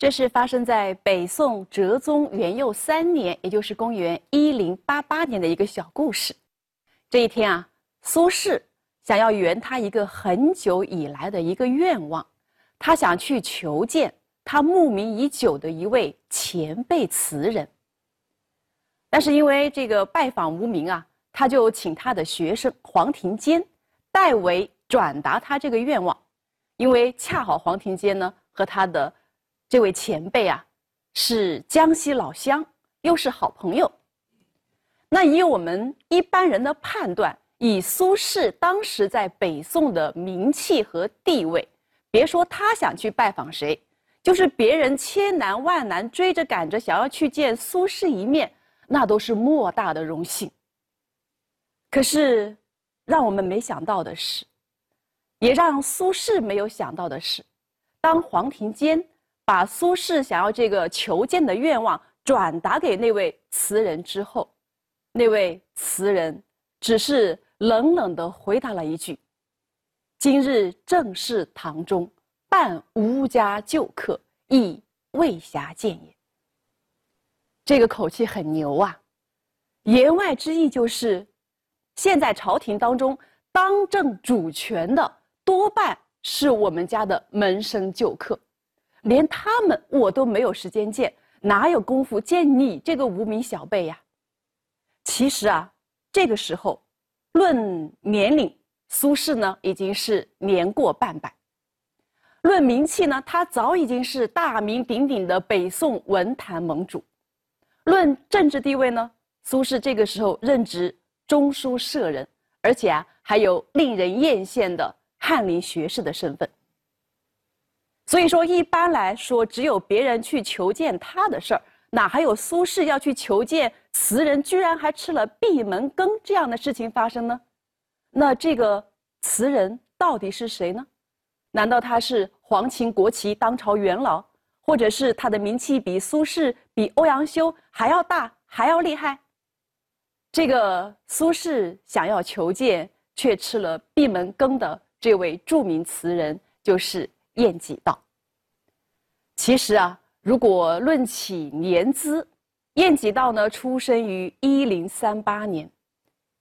这是发生在北宋哲宗元佑三年，也就是公元一零八八年的一个小故事。这一天啊，苏轼想要圆他一个很久以来的一个愿望，他想去求见他慕名已久的一位前辈词人。但是因为这个拜访无名啊，他就请他的学生黄庭坚代为转达他这个愿望，因为恰好黄庭坚呢和他的这位前辈啊是江西老乡，又是好朋友。那以我们一般人的判断，以苏轼当时在北宋的名气和地位，别说他想去拜访谁，就是别人千难万难追着赶着想要去见苏轼一面。那都是莫大的荣幸。可是，让我们没想到的是，也让苏轼没有想到的是，当黄庭坚把苏轼想要这个求见的愿望转达给那位词人之后，那位词人只是冷冷地回答了一句：“今日正是堂中，办无家旧客，亦未暇见也。”这个口气很牛啊！言外之意就是，现在朝廷当中当政主权的多半是我们家的门生旧客，连他们我都没有时间见，哪有功夫见你这个无名小辈呀？其实啊，这个时候，论年龄，苏轼呢已经是年过半百；论名气呢，他早已经是大名鼎鼎的北宋文坛盟主。论政治地位呢，苏轼这个时候任职中书舍人，而且啊还有令人艳羡的翰林学士的身份。所以说，一般来说，只有别人去求见他的事儿，哪还有苏轼要去求见词人，居然还吃了闭门羹这样的事情发生呢？那这个词人到底是谁呢？难道他是皇亲国戚、当朝元老？或者是他的名气比苏轼、比欧阳修还要大、还要厉害。这个苏轼想要求见却吃了闭门羹的这位著名词人，就是晏几道。其实啊，如果论起年资，晏几道呢出生于一零三八年，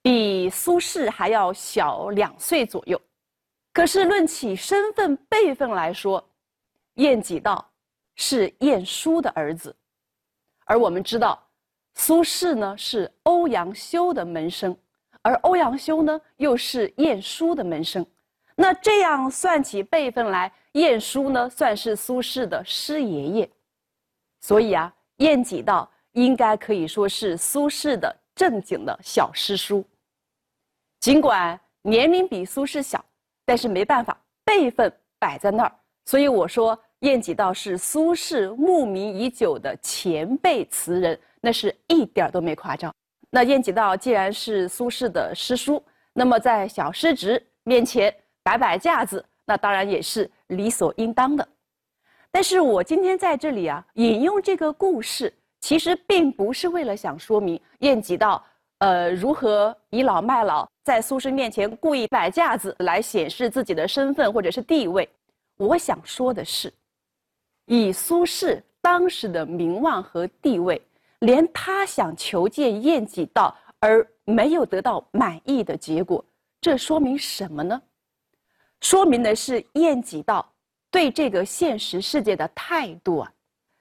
比苏轼还要小两岁左右。可是论起身份辈分来说，晏几道。是晏殊的儿子，而我们知道，苏轼呢是欧阳修的门生，而欧阳修呢又是晏殊的门生。那这样算起辈分来，晏殊呢算是苏轼的师爷爷，所以啊，晏几道应该可以说是苏轼的正经的小师叔。尽管年龄比苏轼小，但是没办法，辈分摆在那儿，所以我说。晏几道是苏轼慕名已久的前辈词人，那是一点都没夸张。那晏几道既然是苏轼的师叔，那么在小师侄面前摆摆架子，那当然也是理所应当的。但是我今天在这里啊，引用这个故事，其实并不是为了想说明晏几道，呃，如何倚老卖老，在苏轼面前故意摆架子来显示自己的身份或者是地位。我想说的是。以苏轼当时的名望和地位，连他想求见晏几道而没有得到满意的结果，这说明什么呢？说明的是晏几道对这个现实世界的态度啊，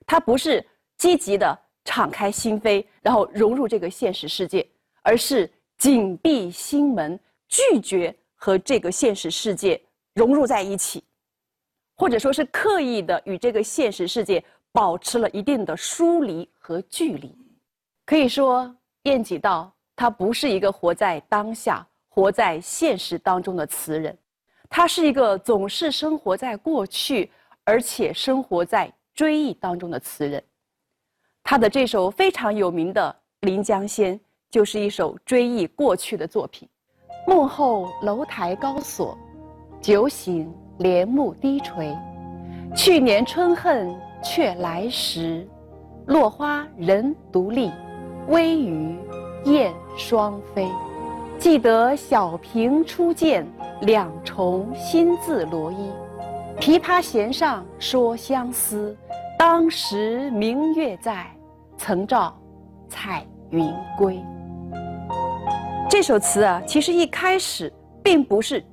他不是积极的敞开心扉，然后融入这个现实世界，而是紧闭心门，拒绝和这个现实世界融入在一起。或者说是刻意的与这个现实世界保持了一定的疏离和距离，可以说晏几道他不是一个活在当下、活在现实当中的词人，他是一个总是生活在过去，而且生活在追忆当中的词人。他的这首非常有名的《临江仙》就是一首追忆过去的作品。幕后楼台高锁，酒醒。帘幕低垂，去年春恨却来时，落花人独立，微雨燕双飞。记得小平初见，两重心字罗衣。琵琶弦上说相思，当时明月在，曾照彩云归。这首词啊，其实一开始并不是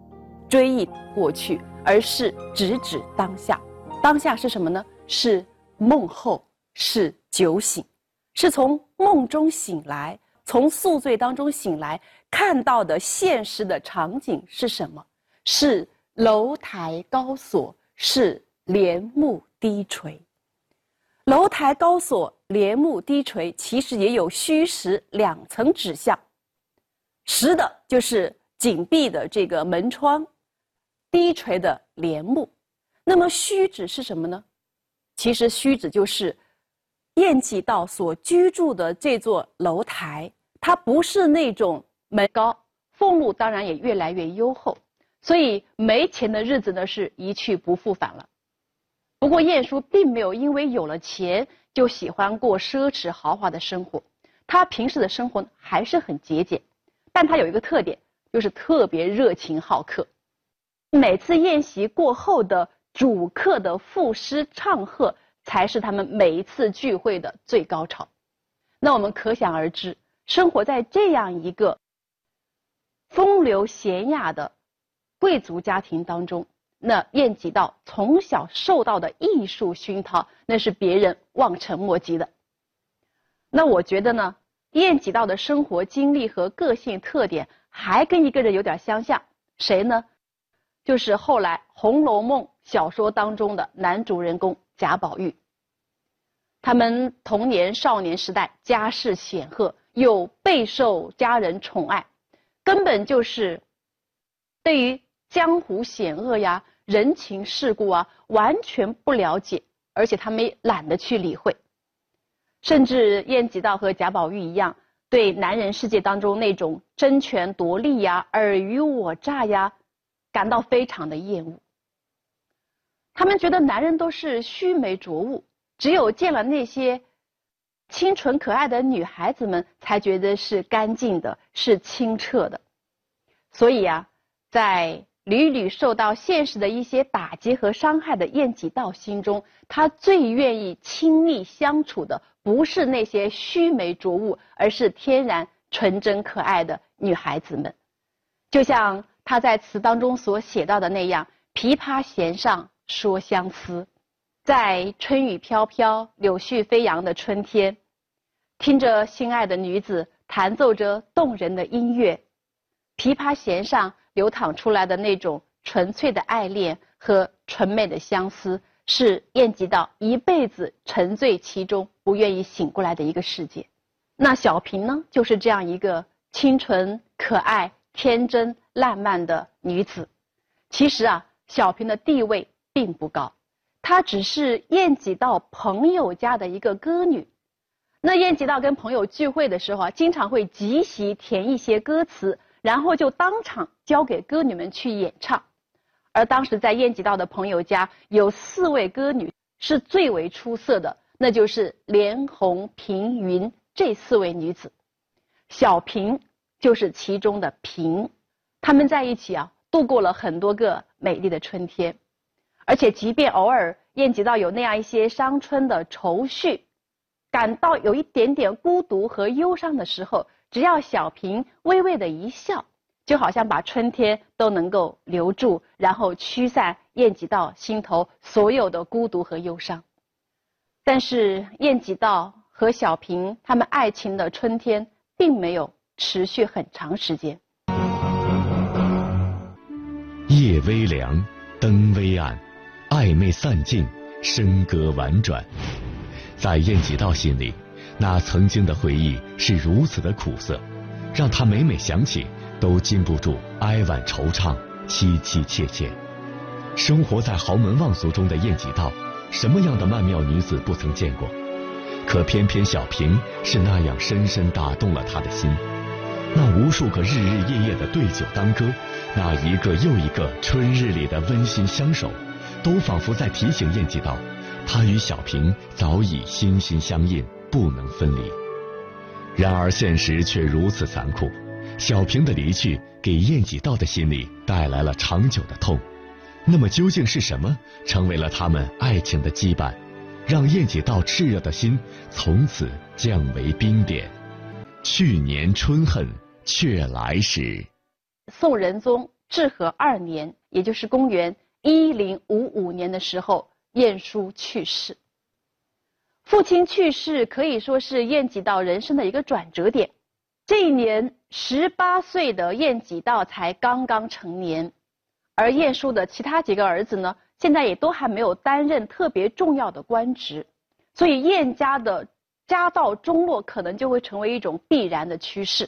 追忆过去，而是直指当下。当下是什么呢？是梦后，是酒醒，是从梦中醒来，从宿醉当中醒来，看到的现实的场景是什么？是楼台高锁，是帘幕低垂。楼台高锁，帘幕低垂，其实也有虚实两层指向。实的就是紧闭的这个门窗，低垂的帘幕。那么虚指是什么呢？其实虚指就是晏几道所居住的这座楼台，它不是那种门高，俸禄当然也越来越优厚，所以没钱的日子呢是一去不复返了。不过晏殊并没有因为有了钱就喜欢过奢侈豪华的生活，他平时的生活还是很节俭。但他有一个特点，就是特别热情好客。每次宴席过后的主客的赋诗唱和，才是他们每一次聚会的最高潮。那我们可想而知，生活在这样一个风流娴雅的贵族家庭当中，那晏几道从小受到的艺术熏陶，那是别人望尘莫及的。那我觉得呢？晏几道的生活经历和个性特点还跟一个人有点相像，谁呢？就是后来《红楼梦》小说当中的男主人公贾宝玉。他们童年少年时代家世显赫，又备受家人宠爱，根本就是对于江湖险恶呀、人情世故啊完全不了解，而且他们也懒得去理会。甚至晏几道和贾宝玉一样，对男人世界当中那种争权夺利呀、尔虞我诈呀，感到非常的厌恶。他们觉得男人都是须眉浊物，只有见了那些清纯可爱的女孩子们，才觉得是干净的、是清澈的。所以啊，在屡屡受到现实的一些打击和伤害的晏几道心中，他最愿意亲密相处的。不是那些须眉浊物，而是天然纯真可爱的女孩子们。就像他在词当中所写到的那样：“琵琶弦上说相思，在春雨飘飘、柳絮飞扬的春天，听着心爱的女子弹奏着动人的音乐，琵琶弦上流淌出来的那种纯粹的爱恋和纯美的相思。”是晏几道一辈子沉醉其中，不愿意醒过来的一个世界。那小平呢，就是这样一个清纯、可爱、天真、烂漫的女子。其实啊，小平的地位并不高，她只是晏几道朋友家的一个歌女。那晏几道跟朋友聚会的时候啊，经常会即席填一些歌词，然后就当场交给歌女们去演唱。而当时在晏几道的朋友家有四位歌女是最为出色的，那就是莲红、平、云这四位女子，小平就是其中的平，她们在一起啊度过了很多个美丽的春天，而且即便偶尔晏几道有那样一些伤春的愁绪，感到有一点点孤独和忧伤的时候，只要小平微微的一笑。就好像把春天都能够留住，然后驱散晏几道心头所有的孤独和忧伤。但是晏几道和小平他们爱情的春天并没有持续很长时间。夜微凉，灯微暗，暧昧散尽，笙歌婉转。在晏几道心里，那曾经的回忆是如此的苦涩，让他每每想起。都禁不住哀婉惆怅，凄凄切切。生活在豪门望族中的晏几道，什么样的曼妙女子不曾见过？可偏偏小平是那样深深打动了他的心。那无数个日日夜夜的对酒当歌，那一个又一个春日里的温馨相守，都仿佛在提醒晏几道，他与小平早已心心相印，不能分离。然而现实却如此残酷。小平的离去给晏几道的心里带来了长久的痛，那么究竟是什么成为了他们爱情的羁绊？让晏几道炽热的心从此降为冰点。去年春恨却来时。宋仁宗至和二年，也就是公元一零五五年的时候，晏殊去世。父亲去世可以说是晏几道人生的一个转折点。这一年，十八岁的晏几道才刚刚成年，而晏殊的其他几个儿子呢，现在也都还没有担任特别重要的官职，所以晏家的家道中落可能就会成为一种必然的趋势。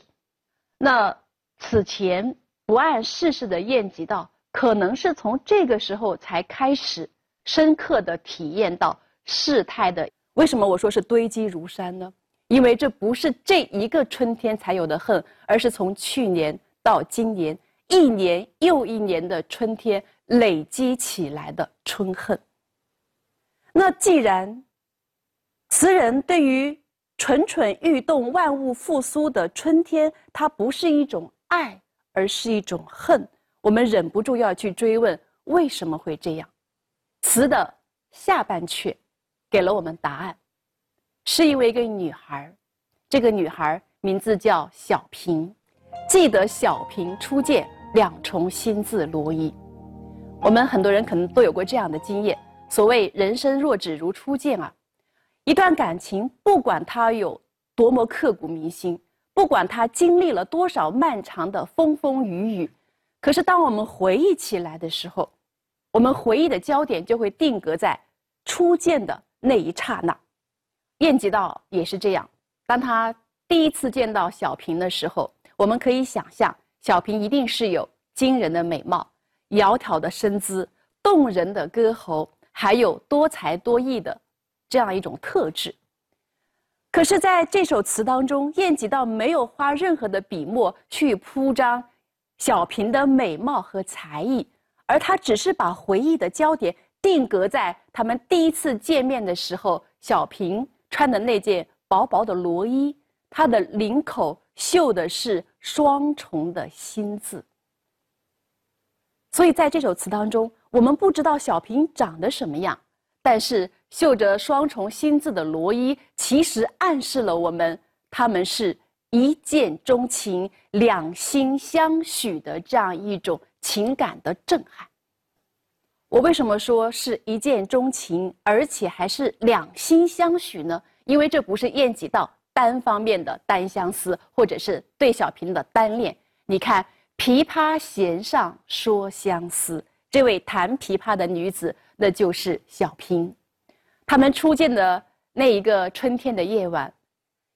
那此前不谙世事的晏几道，可能是从这个时候才开始深刻的体验到事态的。为什么我说是堆积如山呢？因为这不是这一个春天才有的恨，而是从去年到今年，一年又一年的春天累积起来的春恨。那既然词人对于蠢蠢欲动、万物复苏的春天，它不是一种爱，而是一种恨，我们忍不住要去追问为什么会这样。词的下半阙给了我们答案。是因为一个女孩，这个女孩名字叫小平，记得小平初见，两重心字罗衣。我们很多人可能都有过这样的经验，所谓人生若只如初见啊，一段感情不管它有多么刻骨铭心，不管它经历了多少漫长的风风雨雨，可是当我们回忆起来的时候，我们回忆的焦点就会定格在初见的那一刹那。晏几道也是这样，当他第一次见到小平的时候，我们可以想象，小平一定是有惊人的美貌、窈窕的身姿、动人的歌喉，还有多才多艺的这样一种特质。可是，在这首词当中，晏几道没有花任何的笔墨去铺张小平的美貌和才艺，而他只是把回忆的焦点定格在他们第一次见面的时候，小平。穿的那件薄薄的罗衣，它的领口绣的是双重的心字。所以在这首词当中，我们不知道小平长得什么样，但是绣着双重心字的罗衣，其实暗示了我们他们是一见钟情、两心相许的这样一种情感的震撼。我为什么说是一见钟情，而且还是两心相许呢？因为这不是晏几道单方面的单相思，或者是对小平的单恋。你看“琵琶弦上说相思”，这位弹琵琶的女子，那就是小平。他们初见的那一个春天的夜晚，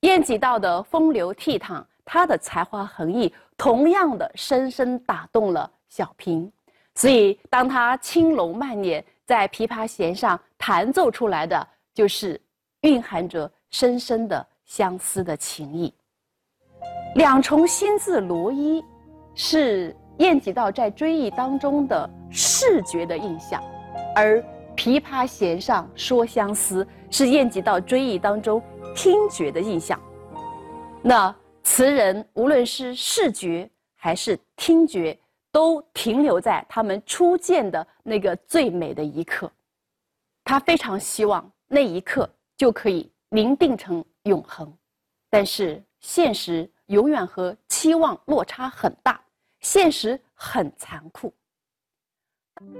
晏几道的风流倜傥，他的才华横溢，同样的深深打动了小平。所以，当他轻龙慢捻在琵琶弦上弹奏出来的，就是蕴含着深深的相思的情意。两重心字罗衣，是晏几道在追忆当中的视觉的印象，而琵琶弦上说相思，是晏几道追忆当中听觉的印象。那词人无论是视觉还是听觉。都停留在他们初见的那个最美的一刻，他非常希望那一刻就可以凝定成永恒，但是现实永远和期望落差很大，现实很残酷。